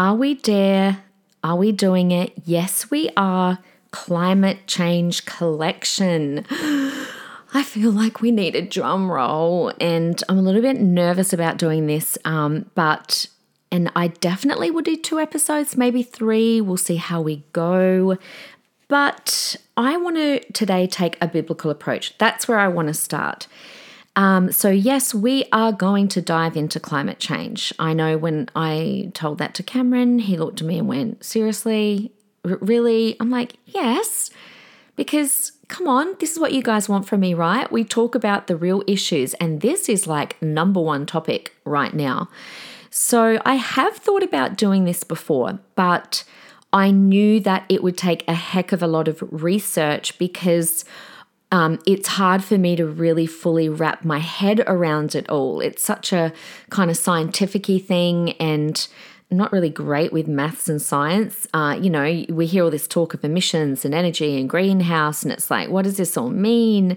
are we there? Are we doing it? Yes, we are. Climate Change Collection. I feel like we need a drum roll, and I'm a little bit nervous about doing this, um, but and I definitely will do two episodes, maybe three. We'll see how we go. But I want to today take a biblical approach. That's where I want to start. Um, so, yes, we are going to dive into climate change. I know when I told that to Cameron, he looked at me and went, Seriously? R- really? I'm like, Yes, because come on, this is what you guys want from me, right? We talk about the real issues, and this is like number one topic right now. So, I have thought about doing this before, but I knew that it would take a heck of a lot of research because um, it's hard for me to really fully wrap my head around it all. It's such a kind of scientific thing and not really great with maths and science. Uh, you know, we hear all this talk of emissions and energy and greenhouse, and it's like, what does this all mean?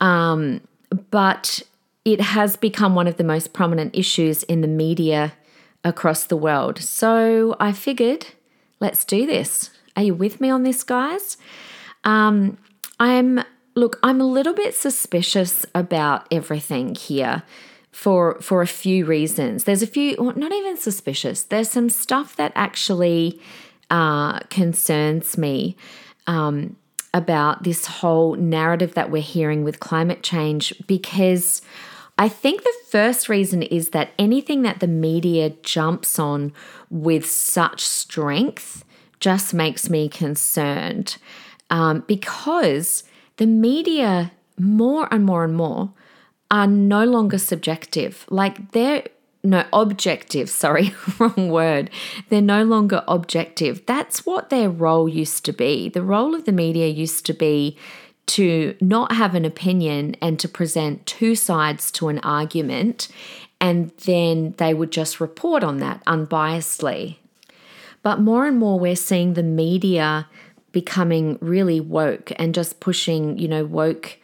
Um, but it has become one of the most prominent issues in the media across the world. So I figured, let's do this. Are you with me on this, guys? Um, I'm look, I'm a little bit suspicious about everything here for for a few reasons. There's a few, well, not even suspicious. There's some stuff that actually uh, concerns me um, about this whole narrative that we're hearing with climate change because. I think the first reason is that anything that the media jumps on with such strength just makes me concerned um, because the media, more and more and more, are no longer subjective. Like they're no objective, sorry, wrong word. They're no longer objective. That's what their role used to be. The role of the media used to be to not have an opinion and to present two sides to an argument, and then they would just report on that unbiasedly. But more and more, we're seeing the media becoming really woke and just pushing, you know, woke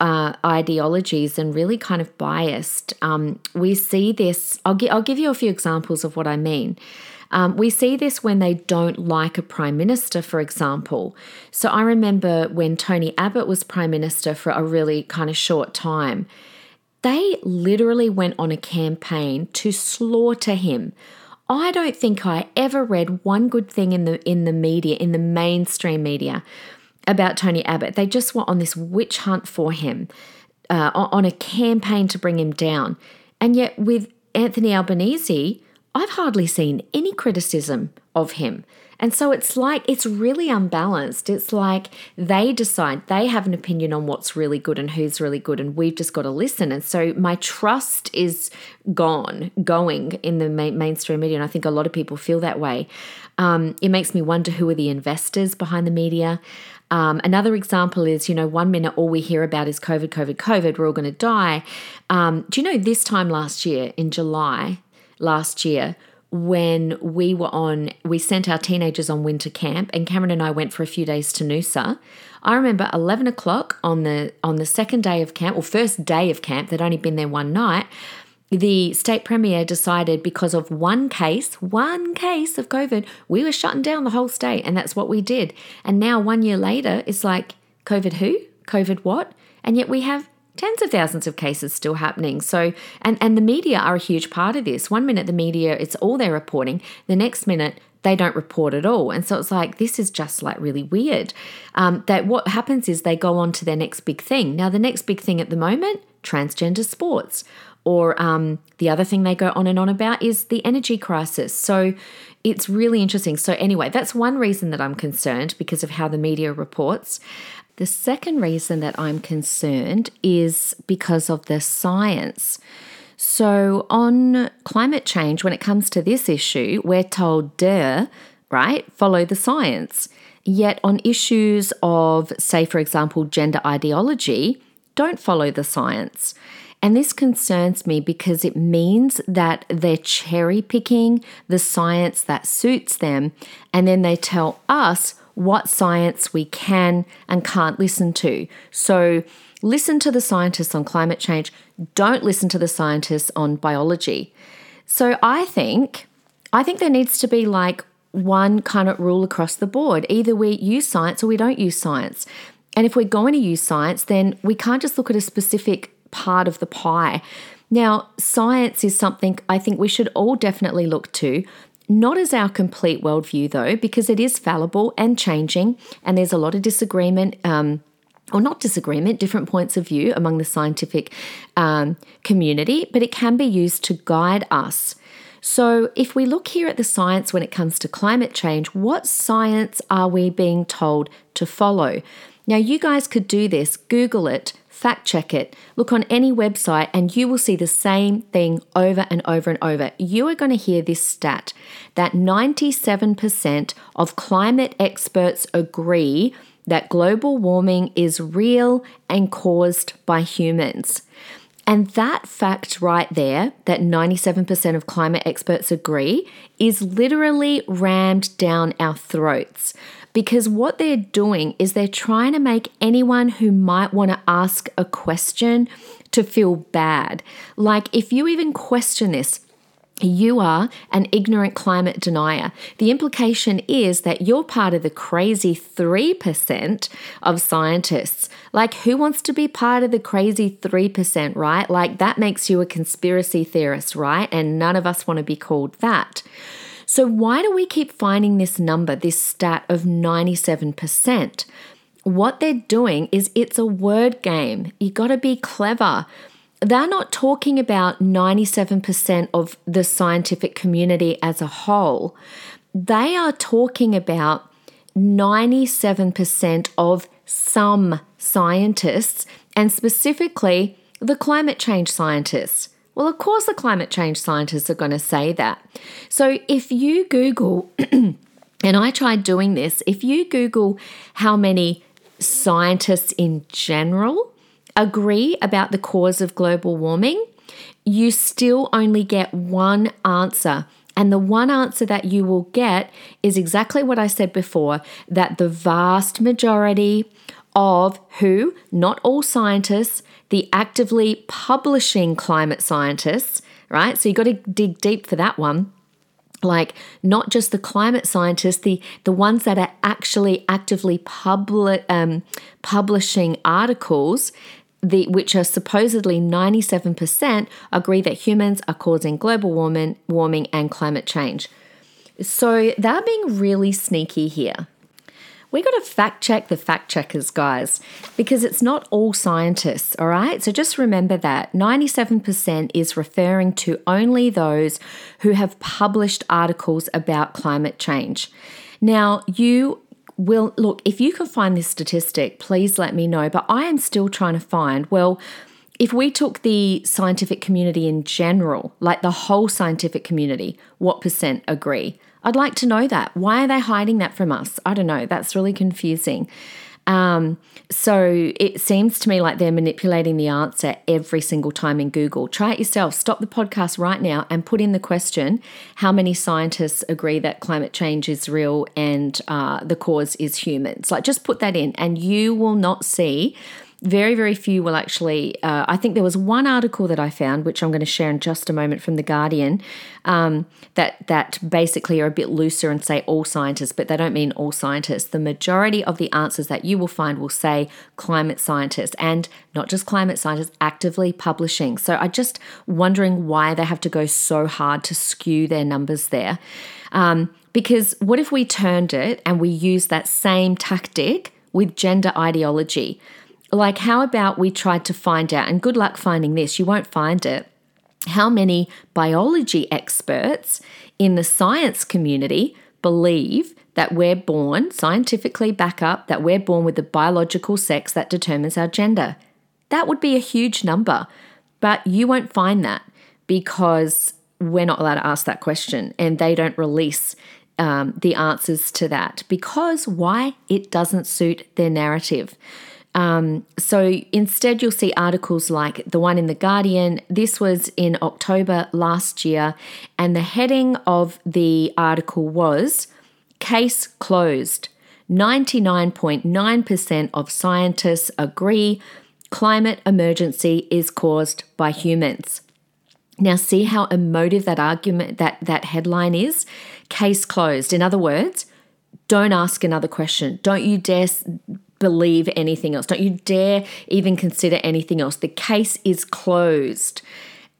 uh, ideologies and really kind of biased. Um, we see this. I'll, gi- I'll give you a few examples of what I mean. Um, we see this when they don't like a prime minister, for example. So I remember when Tony Abbott was prime minister for a really kind of short time, they literally went on a campaign to slaughter him. I don't think I ever read one good thing in the in the media, in the mainstream media, about Tony Abbott. They just were on this witch hunt for him, uh, on a campaign to bring him down. And yet, with Anthony Albanese, I've hardly seen any criticism of him. And so it's like, it's really unbalanced. It's like they decide, they have an opinion on what's really good and who's really good, and we've just got to listen. And so my trust is gone, going in the mainstream media. And I think a lot of people feel that way. Um, it makes me wonder who are the investors behind the media. Um, another example is, you know, one minute all we hear about is COVID, COVID, COVID, we're all going to die. Um, do you know this time last year, in July last year, when we were on, we sent our teenagers on winter camp, and Cameron and I went for a few days to Noosa. I remember eleven o'clock on the on the second day of camp, or first day of camp. They'd only been there one night. The state premier decided because of one case, one case of COVID, we were shutting down the whole state, and that's what we did. And now, one year later, it's like COVID who, COVID what, and yet we have tens of thousands of cases still happening. So, and, and the media are a huge part of this. One minute the media, it's all they're reporting. The next minute, they don't report at all. And so it's like, this is just like really weird. Um, that what happens is they go on to their next big thing. Now, the next big thing at the moment, transgender sports. Or um, the other thing they go on and on about is the energy crisis. So it's really interesting. So, anyway, that's one reason that I'm concerned because of how the media reports. The second reason that I'm concerned is because of the science. So, on climate change, when it comes to this issue, we're told, duh, right? Follow the science. Yet, on issues of, say, for example, gender ideology, don't follow the science. And this concerns me because it means that they're cherry picking the science that suits them, and then they tell us what science we can and can't listen to. So, listen to the scientists on climate change, don't listen to the scientists on biology. So, I think I think there needs to be like one kind of rule across the board. Either we use science or we don't use science. And if we're going to use science, then we can't just look at a specific part of the pie. Now, science is something I think we should all definitely look to, not as our complete worldview, though, because it is fallible and changing, and there's a lot of disagreement. Um, or not disagreement, different points of view among the scientific um, community, but it can be used to guide us. So, if we look here at the science when it comes to climate change, what science are we being told to follow? Now, you guys could do this, Google it, fact check it, look on any website, and you will see the same thing over and over and over. You are going to hear this stat that 97% of climate experts agree that global warming is real and caused by humans. And that fact right there, that 97% of climate experts agree, is literally rammed down our throats because what they're doing is they're trying to make anyone who might want to ask a question to feel bad. Like if you even question this, you are an ignorant climate denier. The implication is that you're part of the crazy 3% of scientists. Like, who wants to be part of the crazy 3%, right? Like, that makes you a conspiracy theorist, right? And none of us want to be called that. So, why do we keep finding this number, this stat of 97%? What they're doing is it's a word game. You got to be clever. They're not talking about 97% of the scientific community as a whole. They are talking about 97% of some scientists, and specifically the climate change scientists. Well, of course, the climate change scientists are going to say that. So if you Google, and I tried doing this, if you Google how many scientists in general agree about the cause of global warming, you still only get one answer. And the one answer that you will get is exactly what I said before that the vast majority of who, not all scientists, the actively publishing climate scientists, right? So you've got to dig deep for that one. Like not just the climate scientists, the the ones that are actually actively public um, publishing articles, the which are supposedly 97% agree that humans are causing global warming, warming and climate change. So they're being really sneaky here we got to fact check the fact checkers, guys, because it's not all scientists, all right? So just remember that 97% is referring to only those who have published articles about climate change. Now, you will look, if you can find this statistic, please let me know, but I am still trying to find, well, if we took the scientific community in general, like the whole scientific community, what percent agree? I'd like to know that. Why are they hiding that from us? I don't know. That's really confusing. Um, so it seems to me like they're manipulating the answer every single time in Google. Try it yourself. Stop the podcast right now and put in the question how many scientists agree that climate change is real and uh, the cause is humans. Like just put that in, and you will not see very, very few will actually. Uh, I think there was one article that I found, which I'm going to share in just a moment from the Guardian, um, that that basically are a bit looser and say all scientists, but they don't mean all scientists. The majority of the answers that you will find will say climate scientists, and not just climate scientists, actively publishing. So I'm just wondering why they have to go so hard to skew their numbers there. Um, because what if we turned it and we used that same tactic with gender ideology? Like, how about we tried to find out, and good luck finding this, you won't find it, how many biology experts in the science community believe that we're born, scientifically back up, that we're born with the biological sex that determines our gender. That would be a huge number, but you won't find that because we're not allowed to ask that question and they don't release um, the answers to that because why? It doesn't suit their narrative. Um, so instead, you'll see articles like the one in The Guardian. This was in October last year, and the heading of the article was Case Closed. 99.9% of scientists agree climate emergency is caused by humans. Now see how emotive that argument that that headline is? Case closed. In other words, don't ask another question. Don't you dare believe anything else. Don't you dare even consider anything else. The case is closed.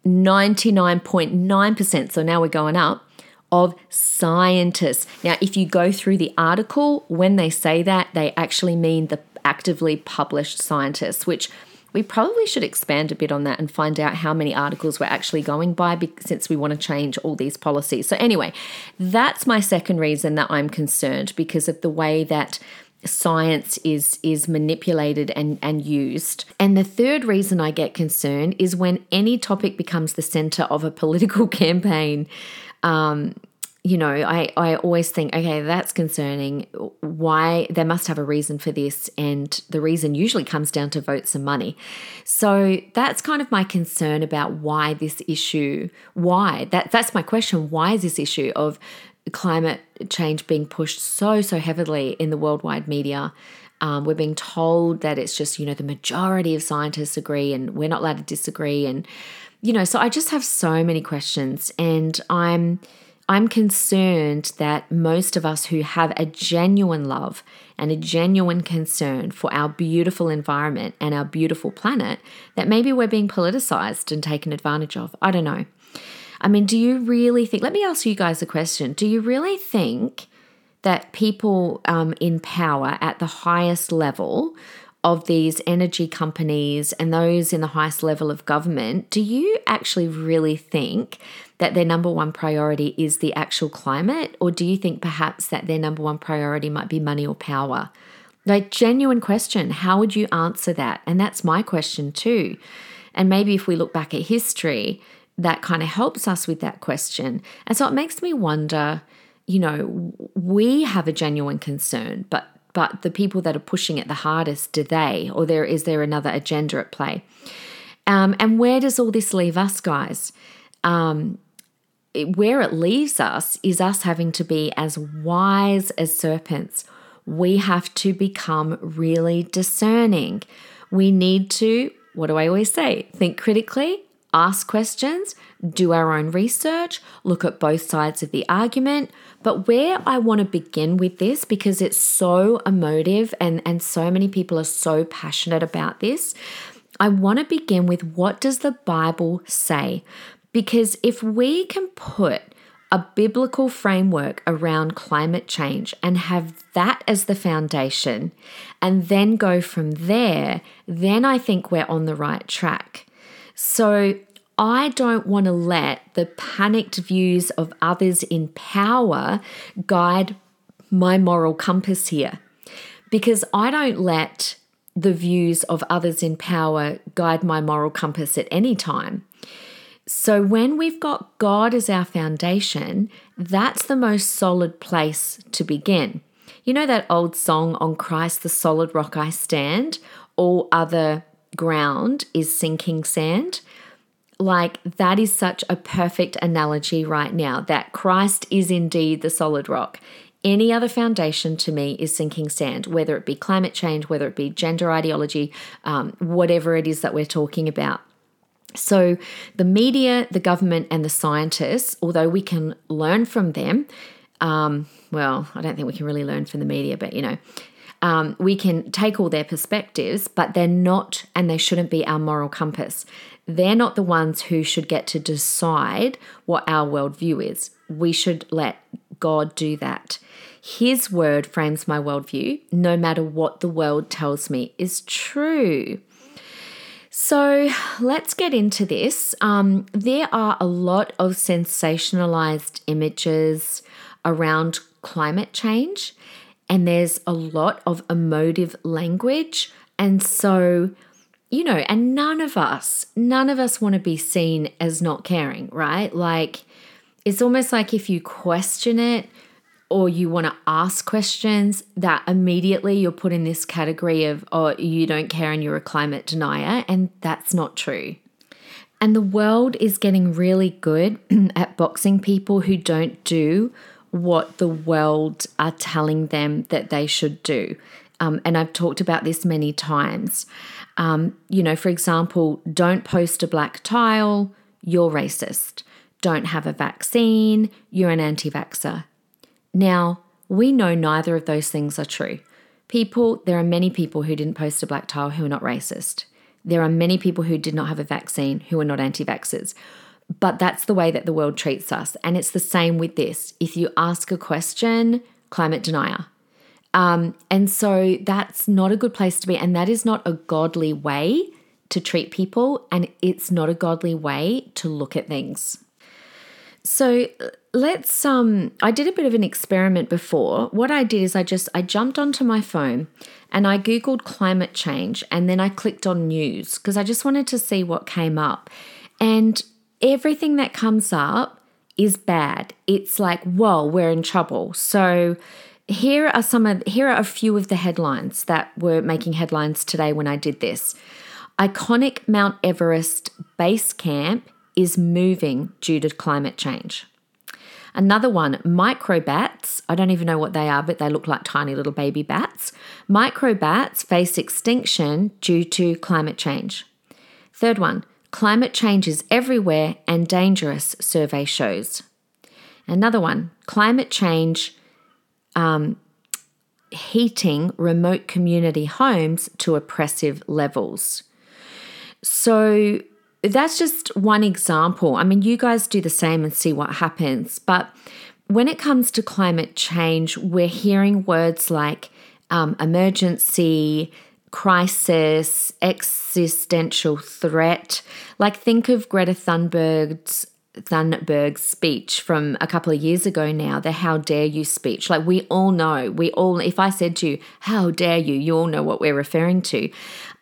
99.9%, so now we're going up, of scientists. Now, if you go through the article, when they say that, they actually mean the actively published scientists, which we probably should expand a bit on that and find out how many articles we're actually going by since we want to change all these policies. So, anyway, that's my second reason that I'm concerned because of the way that science is is manipulated and and used and the third reason i get concerned is when any topic becomes the center of a political campaign um, you know, I, I always think, okay, that's concerning. Why they must have a reason for this. And the reason usually comes down to votes and money. So that's kind of my concern about why this issue, why that that's my question. Why is this issue of climate change being pushed so, so heavily in the worldwide media? Um, we're being told that it's just, you know, the majority of scientists agree and we're not allowed to disagree. And, you know, so I just have so many questions and I'm I'm concerned that most of us who have a genuine love and a genuine concern for our beautiful environment and our beautiful planet, that maybe we're being politicized and taken advantage of. I don't know. I mean, do you really think? Let me ask you guys a question. Do you really think that people um, in power at the highest level of these energy companies and those in the highest level of government, do you actually really think that their number one priority is the actual climate? Or do you think perhaps that their number one priority might be money or power? Like, genuine question. How would you answer that? And that's my question too. And maybe if we look back at history, that kind of helps us with that question. And so it makes me wonder you know, we have a genuine concern, but but the people that are pushing it the hardest, do they? Or there is there another agenda at play? Um, and where does all this leave us, guys? Um, it, where it leaves us is us having to be as wise as serpents. We have to become really discerning. We need to, what do I always say? Think critically, ask questions, do our own research, look at both sides of the argument. But where I want to begin with this, because it's so emotive and, and so many people are so passionate about this, I want to begin with what does the Bible say? Because if we can put a biblical framework around climate change and have that as the foundation and then go from there, then I think we're on the right track. So I don't want to let the panicked views of others in power guide my moral compass here. Because I don't let the views of others in power guide my moral compass at any time. So, when we've got God as our foundation, that's the most solid place to begin. You know that old song, On Christ the solid rock I stand? All other ground is sinking sand. Like, that is such a perfect analogy right now that Christ is indeed the solid rock. Any other foundation to me is sinking sand, whether it be climate change, whether it be gender ideology, um, whatever it is that we're talking about. So, the media, the government, and the scientists, although we can learn from them, um, well, I don't think we can really learn from the media, but you know, um, we can take all their perspectives, but they're not and they shouldn't be our moral compass. They're not the ones who should get to decide what our worldview is. We should let God do that. His word frames my worldview, no matter what the world tells me is true. So let's get into this. Um, there are a lot of sensationalized images around climate change, and there's a lot of emotive language. And so you know, and none of us, none of us want to be seen as not caring, right? Like, it's almost like if you question it or you want to ask questions, that immediately you're put in this category of, oh, you don't care and you're a climate denier. And that's not true. And the world is getting really good at boxing people who don't do what the world are telling them that they should do. Um, and I've talked about this many times. Um, you know, for example, don't post a black tile, you're racist. Don't have a vaccine, you're an anti vaxxer. Now, we know neither of those things are true. People, there are many people who didn't post a black tile who are not racist. There are many people who did not have a vaccine who are not anti vaxxers. But that's the way that the world treats us. And it's the same with this. If you ask a question, climate denier. Um, and so that's not a good place to be. And that is not a godly way to treat people. And it's not a godly way to look at things. So let's um I did a bit of an experiment before. What I did is I just I jumped onto my phone and I googled climate change and then I clicked on news because I just wanted to see what came up. And everything that comes up is bad. It's like, whoa, we're in trouble. So here are some of here are a few of the headlines that were making headlines today when I did this. Iconic Mount Everest base camp is moving due to climate change. Another one, microbats. I don't even know what they are, but they look like tiny little baby bats. Microbats face extinction due to climate change. Third one, climate change is everywhere and dangerous, survey shows. Another one, climate change um, heating remote community homes to oppressive levels. So that's just one example. I mean, you guys do the same and see what happens. But when it comes to climate change, we're hearing words like um, emergency, crisis, existential threat. Like, think of Greta Thunberg's Thunberg's speech from a couple of years ago now, the how dare you speech. Like we all know, we all, if I said to you, how dare you, you all know what we're referring to.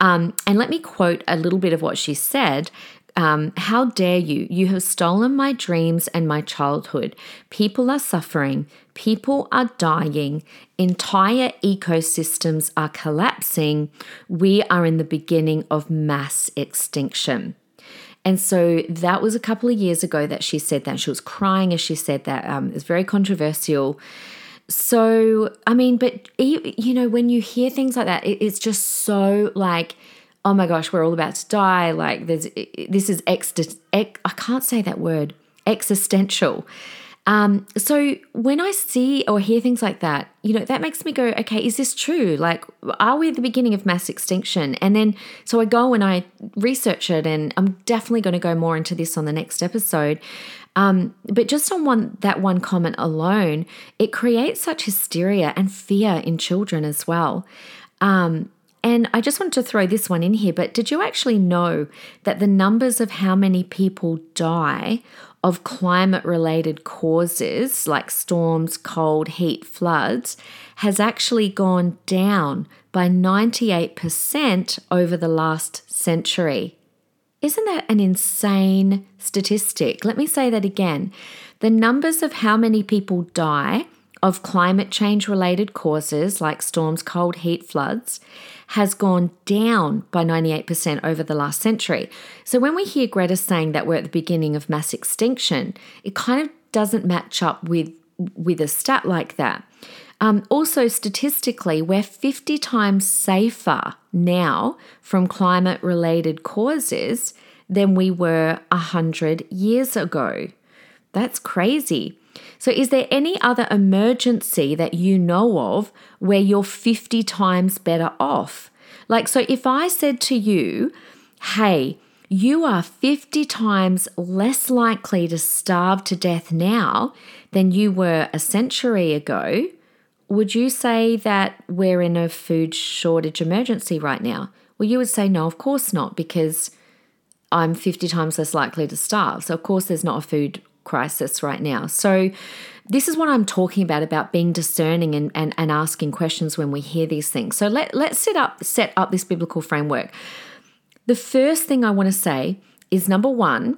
Um, and let me quote a little bit of what she said. Um, how dare you? You have stolen my dreams and my childhood. People are suffering. People are dying. Entire ecosystems are collapsing. We are in the beginning of mass extinction. And so that was a couple of years ago that she said that. She was crying as she said that. Um, it's very controversial. So, I mean, but you know, when you hear things like that, it's just so like, oh my gosh, we're all about to die. Like, there's this is ex, ex I can't say that word, existential. Um, so when I see or hear things like that, you know, that makes me go, okay, is this true? Like, are we at the beginning of mass extinction? And then, so I go and I research it, and I'm definitely going to go more into this on the next episode. Um, but just on one that one comment alone, it creates such hysteria and fear in children as well. Um, and I just wanted to throw this one in here, but did you actually know that the numbers of how many people die of climate related causes like storms, cold, heat, floods has actually gone down by 98% over the last century. Isn't that an insane statistic? Let me say that again. The numbers of how many people die of climate change related causes like storms, cold, heat, floods has gone down by 98% over the last century. So when we hear Greta saying that we're at the beginning of mass extinction, it kind of doesn't match up with, with a stat like that. Um, also, statistically, we're 50 times safer now from climate related causes than we were 100 years ago. That's crazy. So, is there any other emergency that you know of where you're 50 times better off? Like, so if I said to you, hey, you are 50 times less likely to starve to death now than you were a century ago, would you say that we're in a food shortage emergency right now? Well, you would say, no, of course not, because I'm 50 times less likely to starve. So, of course, there's not a food crisis right now. So, this is what I'm talking about about being discerning and, and, and asking questions when we hear these things. So let, let's set up set up this biblical framework. The first thing I want to say is number one,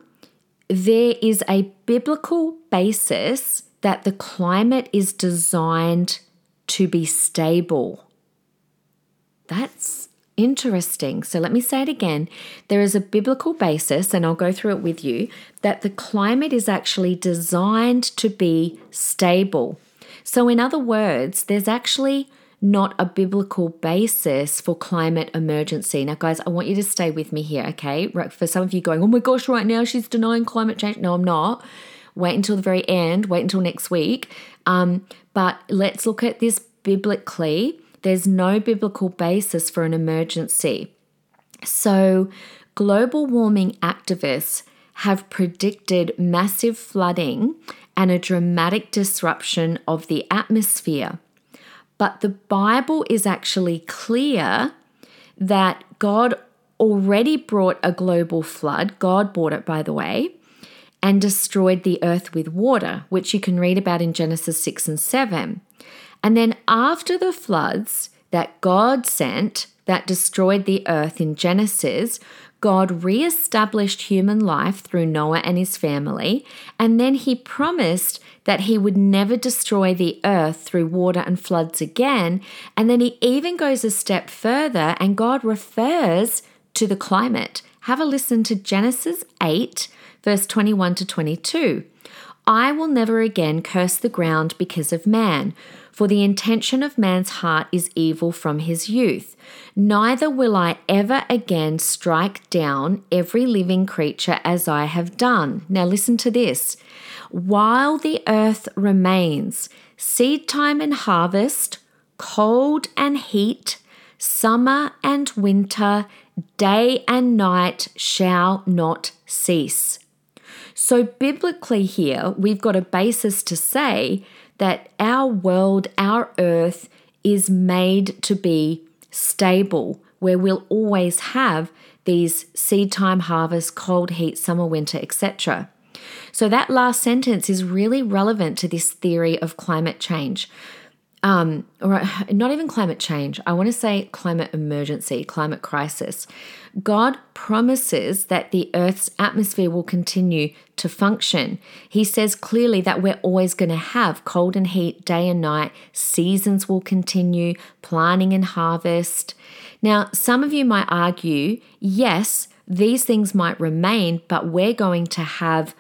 there is a biblical basis that the climate is designed to be stable. That's interesting. So let me say it again. There is a biblical basis, and I'll go through it with you, that the climate is actually designed to be stable. So, in other words, there's actually not a biblical basis for climate emergency. Now, guys, I want you to stay with me here, okay? For some of you going, oh my gosh, right now she's denying climate change. No, I'm not. Wait until the very end, wait until next week. Um, but let's look at this biblically. There's no biblical basis for an emergency. So, global warming activists have predicted massive flooding and a dramatic disruption of the atmosphere. But the Bible is actually clear that God already brought a global flood. God brought it, by the way, and destroyed the earth with water, which you can read about in Genesis 6 and 7. And then after the floods that God sent that destroyed the earth in Genesis, God re-established human life through Noah and his family, and then he promised that he would never destroy the earth through water and floods again. And then he even goes a step further, and God refers to the climate. Have a listen to Genesis 8, verse 21 to 22. I will never again curse the ground because of man for the intention of man's heart is evil from his youth. Neither will I ever again strike down every living creature as I have done. Now, listen to this. While the earth remains, seed time and harvest, cold and heat, summer and winter, day and night shall not cease. So, biblically, here, we've got a basis to say that our world, our earth, is made to be stable, where we'll always have these seed time, harvest, cold, heat, summer, winter, etc. So, that last sentence is really relevant to this theory of climate change um, or not even climate change, I want to say climate emergency, climate crisis. God promises that the Earth's atmosphere will continue to function. He says clearly that we're always going to have cold and heat, day and night, seasons will continue, planting and harvest. Now, some of you might argue, yes, these things might remain, but we're going to have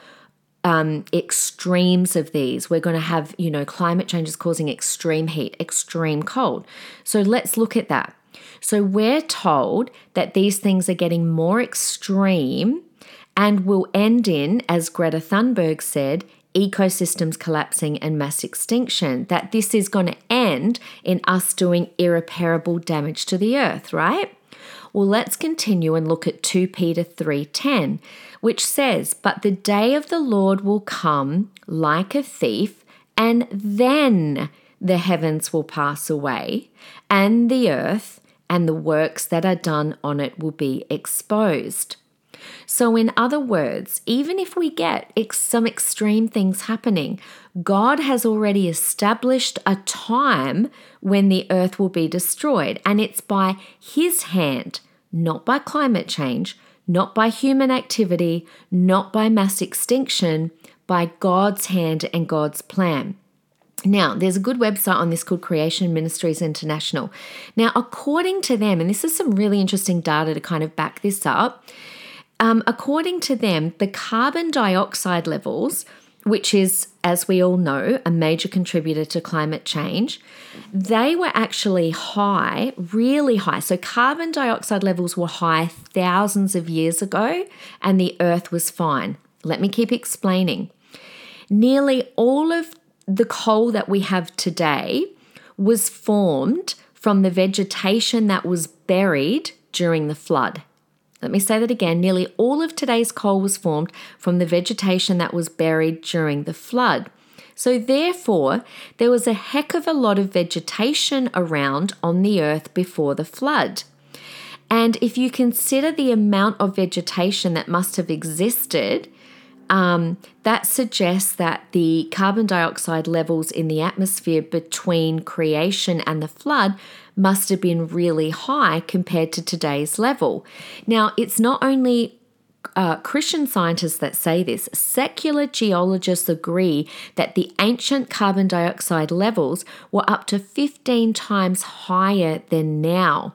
um, extremes of these. We're going to have, you know, climate change is causing extreme heat, extreme cold. So let's look at that. So we're told that these things are getting more extreme and will end in, as Greta Thunberg said, ecosystems collapsing and mass extinction. That this is going to end in us doing irreparable damage to the earth, right? Well, let's continue and look at 2 Peter 3:10, which says, "But the day of the Lord will come like a thief, and then the heavens will pass away, and the earth and the works that are done on it will be exposed." So, in other words, even if we get ex- some extreme things happening, God has already established a time when the earth will be destroyed, and it's by His hand, not by climate change, not by human activity, not by mass extinction, by God's hand and God's plan. Now, there's a good website on this called Creation Ministries International. Now, according to them, and this is some really interesting data to kind of back this up, um, according to them, the carbon dioxide levels, which is, as we all know, a major contributor to climate change, they were actually high, really high. So, carbon dioxide levels were high thousands of years ago, and the earth was fine. Let me keep explaining. Nearly all of the coal that we have today was formed from the vegetation that was buried during the flood. Let me say that again. Nearly all of today's coal was formed from the vegetation that was buried during the flood. So, therefore, there was a heck of a lot of vegetation around on the earth before the flood. And if you consider the amount of vegetation that must have existed um, that suggests that the carbon dioxide levels in the atmosphere between creation and the flood must have been really high compared to today's level. Now, it's not only uh, Christian scientists that say this, secular geologists agree that the ancient carbon dioxide levels were up to 15 times higher than now.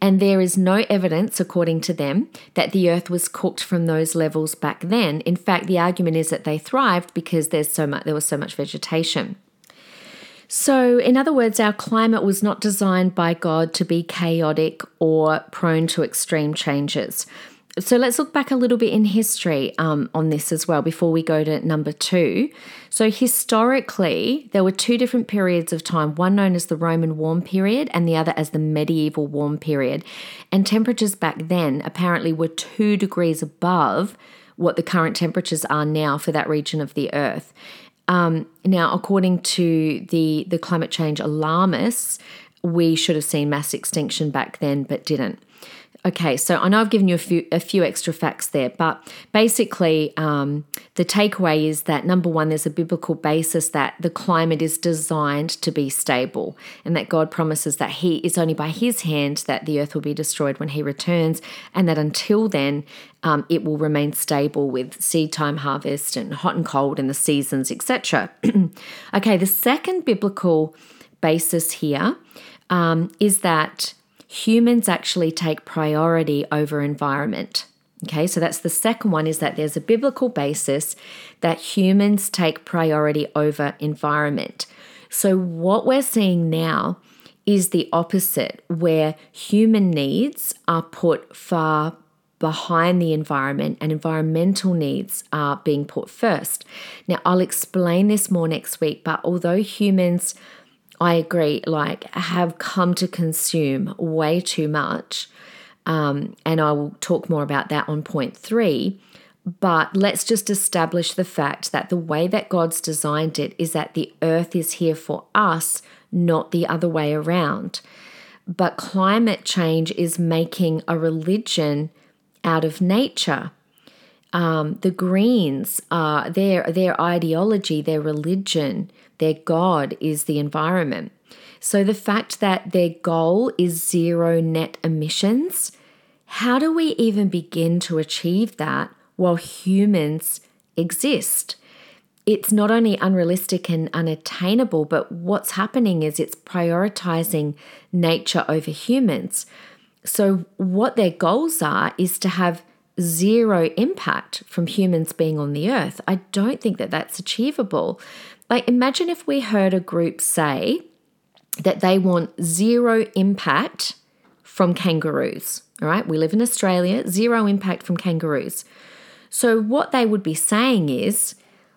And there is no evidence, according to them, that the earth was cooked from those levels back then. In fact, the argument is that they thrived because there's so much there was so much vegetation. So, in other words, our climate was not designed by God to be chaotic or prone to extreme changes so let's look back a little bit in history um, on this as well before we go to number two. So, historically, there were two different periods of time one known as the Roman warm period and the other as the medieval warm period. And temperatures back then apparently were two degrees above what the current temperatures are now for that region of the earth. Um, now, according to the, the climate change alarmists, we should have seen mass extinction back then, but didn't. Okay, so I know I've given you a few a few extra facts there, but basically, um, the takeaway is that number one, there's a biblical basis that the climate is designed to be stable, and that God promises that He is only by His hand that the earth will be destroyed when He returns, and that until then, um, it will remain stable with seed time, harvest, and hot and cold, and the seasons, etc. okay, the second biblical basis here um, is that humans actually take priority over environment. Okay, so that's the second one is that there's a biblical basis that humans take priority over environment. So, what we're seeing now is the opposite, where human needs are put far behind the environment and environmental needs are being put first. Now, I'll explain this more next week, but although humans I agree, like have come to consume way too much. Um, and I will talk more about that on point three. But let's just establish the fact that the way that God's designed it is that the earth is here for us, not the other way around. But climate change is making a religion out of nature. Um, the Greens, uh, their their ideology, their religion, their God is the environment. So the fact that their goal is zero net emissions, how do we even begin to achieve that while humans exist? It's not only unrealistic and unattainable, but what's happening is it's prioritizing nature over humans. So, what their goals are is to have zero impact from humans being on the earth. I don't think that that's achievable. Like, imagine if we heard a group say that they want zero impact from kangaroos. All right, we live in Australia, zero impact from kangaroos. So, what they would be saying is,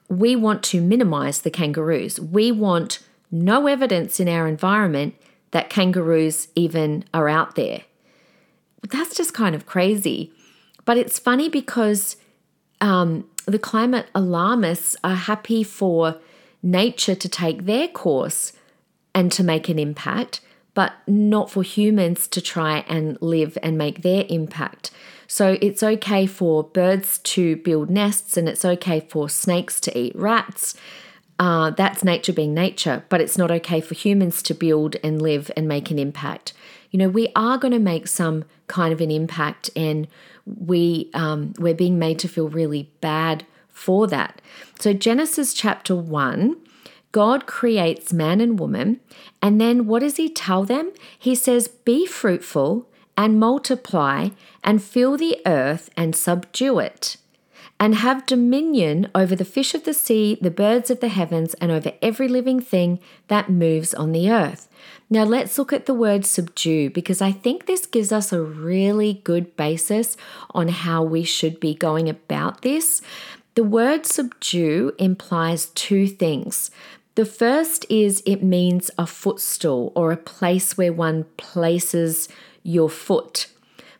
we want to minimize the kangaroos. We want no evidence in our environment that kangaroos even are out there. That's just kind of crazy. But it's funny because um, the climate alarmists are happy for nature to take their course and to make an impact, but not for humans to try and live and make their impact. So it's okay for birds to build nests and it's okay for snakes to eat rats. Uh, that's nature being nature, but it's not okay for humans to build and live and make an impact. You know, we are going to make some kind of an impact, and we um, we're being made to feel really bad for that. So, Genesis chapter 1, God creates man and woman. And then what does he tell them? He says, Be fruitful and multiply and fill the earth and subdue it, and have dominion over the fish of the sea, the birds of the heavens, and over every living thing that moves on the earth. Now, let's look at the word subdue because I think this gives us a really good basis on how we should be going about this. The word subdue implies two things. The first is it means a footstool or a place where one places your foot.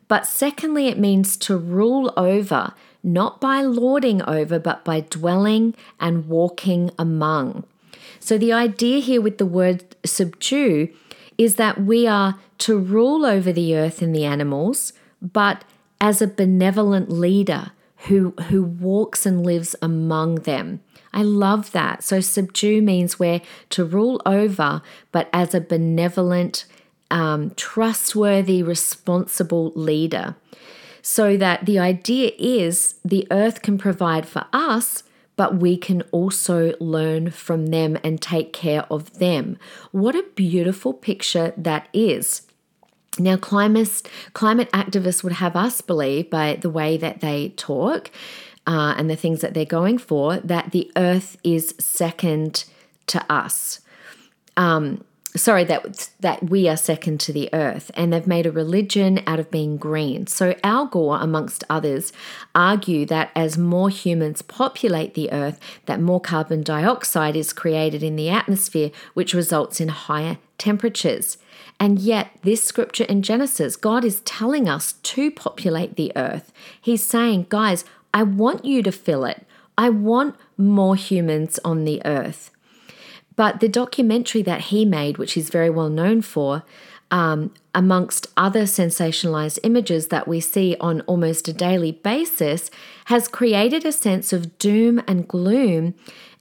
But secondly, it means to rule over, not by lording over, but by dwelling and walking among. So the idea here with the word subdue is that we are to rule over the earth and the animals, but as a benevolent leader who who walks and lives among them. I love that. So subdue means we're to rule over, but as a benevolent, um, trustworthy, responsible leader. So that the idea is the earth can provide for us, but we can also learn from them and take care of them. What a beautiful picture that is. Now, climate, climate activists would have us believe, by the way that they talk uh, and the things that they're going for, that the earth is second to us. Um, sorry that that we are second to the earth and they've made a religion out of being green so al gore amongst others argue that as more humans populate the earth that more carbon dioxide is created in the atmosphere which results in higher temperatures and yet, this scripture in Genesis, God is telling us to populate the earth. He's saying, guys, I want you to fill it. I want more humans on the earth. But the documentary that he made, which he's very well known for, um, amongst other sensationalized images that we see on almost a daily basis, has created a sense of doom and gloom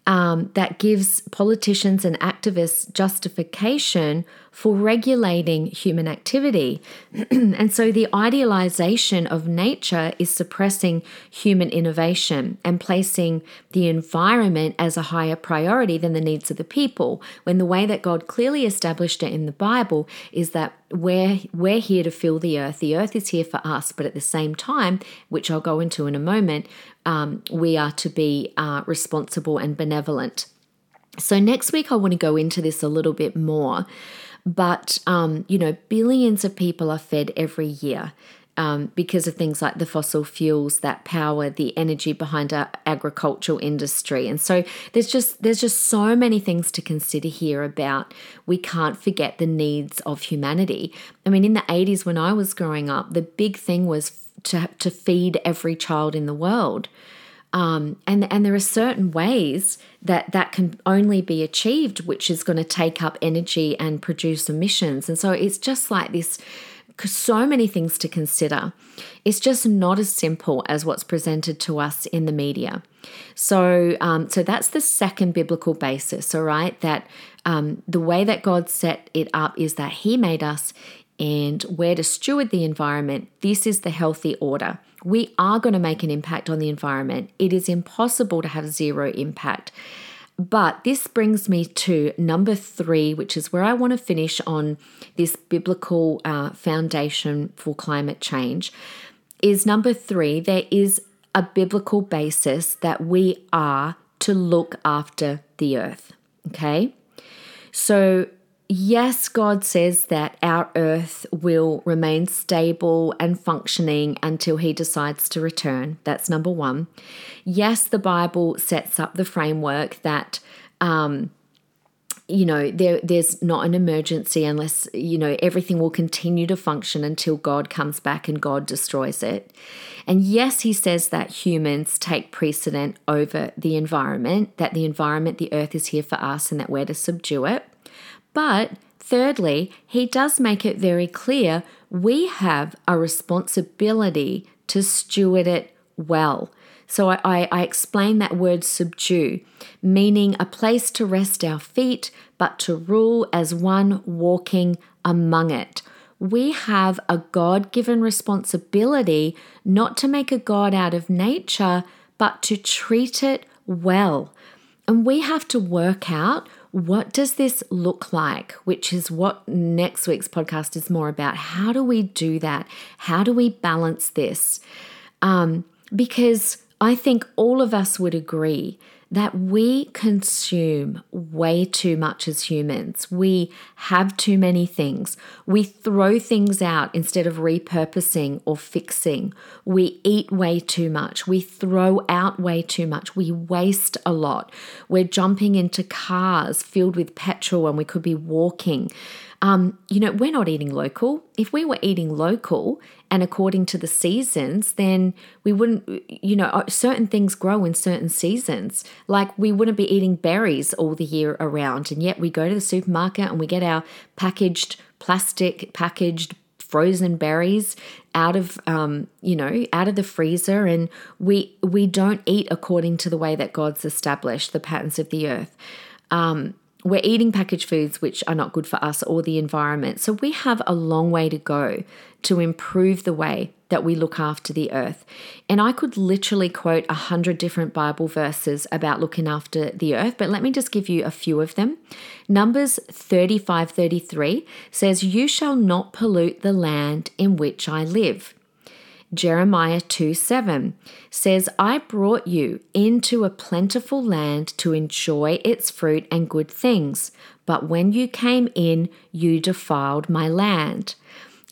um, that gives politicians and activists justification for regulating human activity. and so the idealization of nature is suppressing human innovation and placing the environment as a higher priority than the needs of the people. When the way that God clearly established it in the Bible is that we're, we're here to fill the earth. The earth is here for us, but at the same time, which I'll go into in a moment, um, we are to be uh, responsible and benevolent. So, next week, I want to go into this a little bit more. But, um, you know, billions of people are fed every year. Um, because of things like the fossil fuels that power the energy behind our agricultural industry. And so there's just there's just so many things to consider here about we can't forget the needs of humanity. I mean, in the 80s when I was growing up, the big thing was to, to feed every child in the world. Um, and and there are certain ways that that can only be achieved, which is going to take up energy and produce emissions. And so it's just like this, so many things to consider. It's just not as simple as what's presented to us in the media. So um, so that's the second biblical basis. All right, that um, the way that God set it up is that He made us and where to steward the environment, this is the healthy order. We are going to make an impact on the environment. It is impossible to have zero impact. But this brings me to number three, which is where I want to finish on this biblical uh, foundation for climate change. Is number three, there is a biblical basis that we are to look after the earth. Okay? So yes, God says that our earth will remain stable and functioning until He decides to return. That's number one. Yes, the Bible sets up the framework that. Um, you know there there's not an emergency unless you know everything will continue to function until God comes back and God destroys it. And yes, he says that humans take precedent over the environment, that the environment, the earth is here for us and that we're to subdue it. But thirdly, he does make it very clear we have a responsibility to steward it well. So I, I, I, explain that word subdue, meaning a place to rest our feet, but to rule as one walking among it. We have a God given responsibility not to make a God out of nature, but to treat it well. And we have to work out what does this look like? Which is what next week's podcast is more about. How do we do that? How do we balance this? Um, because I think all of us would agree that we consume way too much as humans. We have too many things. We throw things out instead of repurposing or fixing. We eat way too much. We throw out way too much. We waste a lot. We're jumping into cars filled with petrol when we could be walking. Um, you know, we're not eating local. If we were eating local and according to the seasons, then we wouldn't, you know, uh, certain things grow in certain seasons. Like we wouldn't be eating berries all the year around. And yet we go to the supermarket and we get our packaged, plastic packaged frozen berries out of um, you know out of the freezer and we we don't eat according to the way that god's established the patterns of the earth um, we're eating packaged foods which are not good for us or the environment. So we have a long way to go to improve the way that we look after the earth. And I could literally quote a hundred different Bible verses about looking after the earth, but let me just give you a few of them. Numbers 35 33 says, You shall not pollute the land in which I live. Jeremiah 2 7 says, I brought you into a plentiful land to enjoy its fruit and good things, but when you came in, you defiled my land.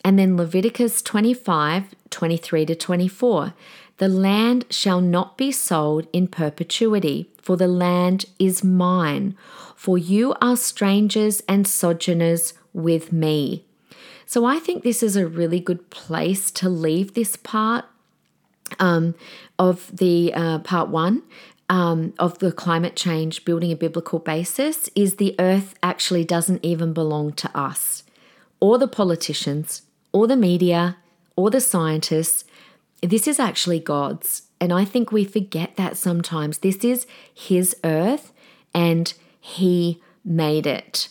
And then Leviticus 25 23 to 24. The land shall not be sold in perpetuity, for the land is mine. For you are strangers and sojourners with me. So I think this is a really good place to leave this part um, of the uh, part one. Um, of the climate change building a biblical basis is the earth actually doesn't even belong to us or the politicians or the media or the scientists. This is actually God's. And I think we forget that sometimes. This is His earth and He made it.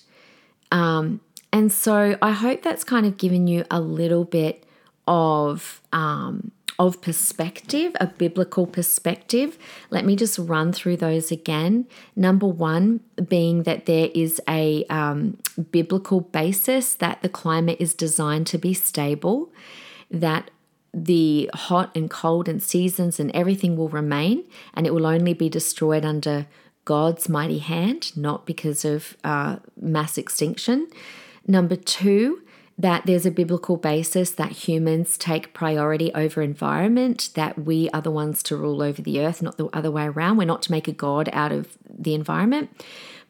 Um, and so I hope that's kind of given you a little bit of um, of perspective, a biblical perspective. Let me just run through those again. Number one being that there is a um, biblical basis that the climate is designed to be stable, that the hot and cold and seasons and everything will remain, and it will only be destroyed under God's mighty hand, not because of uh, mass extinction. Number two, that there's a biblical basis that humans take priority over environment, that we are the ones to rule over the earth, not the other way around. We're not to make a God out of the environment.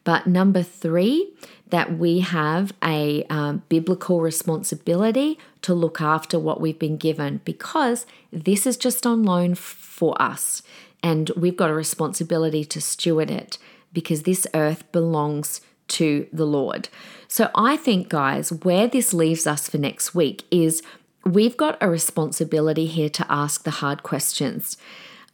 But number three, that we have a um, biblical responsibility to look after what we've been given because this is just on loan for us. And we've got a responsibility to steward it because this earth belongs to the Lord. So I think, guys, where this leaves us for next week is we've got a responsibility here to ask the hard questions.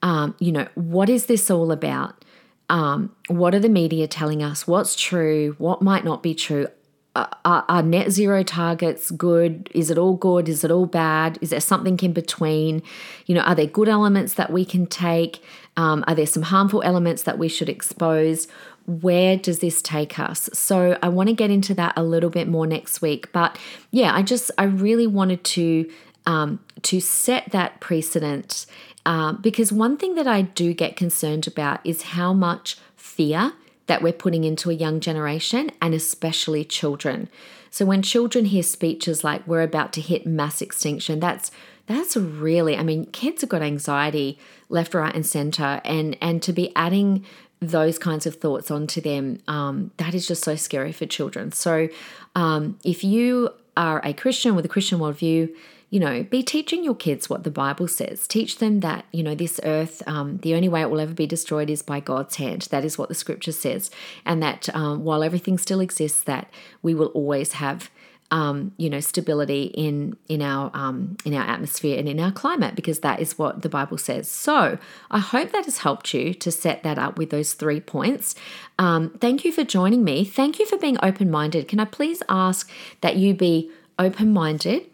Um, you know, what is this all about? Um, what are the media telling us? What's true? What might not be true? Are, are, net zero targets good? Is it all good? Is it all bad? Is there something in between? You know, are there good elements that we can take? Um, are there some harmful elements that we should expose? Where does this take us? So I want to get into that a little bit more next week. But yeah, I just I really wanted to um, to set that precedent uh, because one thing that I do get concerned about is how much fear that we're putting into a young generation and especially children. So when children hear speeches like we're about to hit mass extinction, that's that's really I mean kids have got anxiety left right and center and and to be adding those kinds of thoughts onto them, um, that is just so scary for children. So, um, if you are a Christian with a Christian worldview, you know, be teaching your kids what the Bible says. Teach them that, you know, this earth, um, the only way it will ever be destroyed is by God's hand. That is what the scripture says. And that um, while everything still exists, that we will always have um, you know, stability in in our um, in our atmosphere and in our climate, because that is what the Bible says. So I hope that has helped you to set that up with those three points. Um, thank you for joining me. Thank you for being open minded. Can I please ask that you be open minded?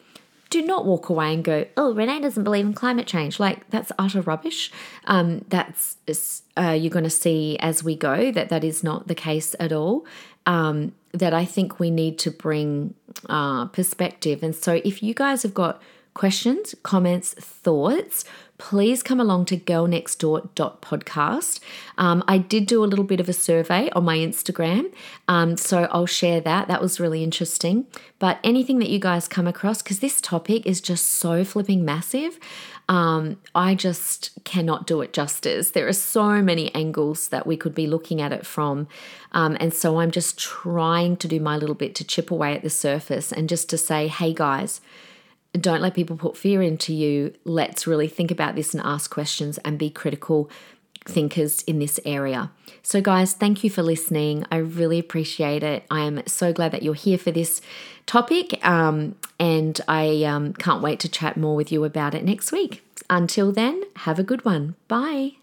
do not walk away and go, oh, Renee doesn't believe in climate change. Like, that's utter rubbish. Um, that's, uh, you're going to see as we go that that is not the case at all. Um, that I think we need to bring uh, perspective. And so, if you guys have got questions, comments, thoughts, please come along to girlnextdoor.podcast. Um, I did do a little bit of a survey on my Instagram, um, so I'll share that. That was really interesting. But anything that you guys come across, because this topic is just so flipping massive, um, I just cannot do it justice. There are so many angles that we could be looking at it from. Um, and so I'm just trying to do my little bit to chip away at the surface and just to say, hey guys, don't let people put fear into you. Let's really think about this and ask questions and be critical. thinkers in this area. So, guys, thank you for listening. I really appreciate it. I am so glad that you're here for this topic, um, and I um, can't wait to chat more with you about it next week. Until then, have a good one. Bye.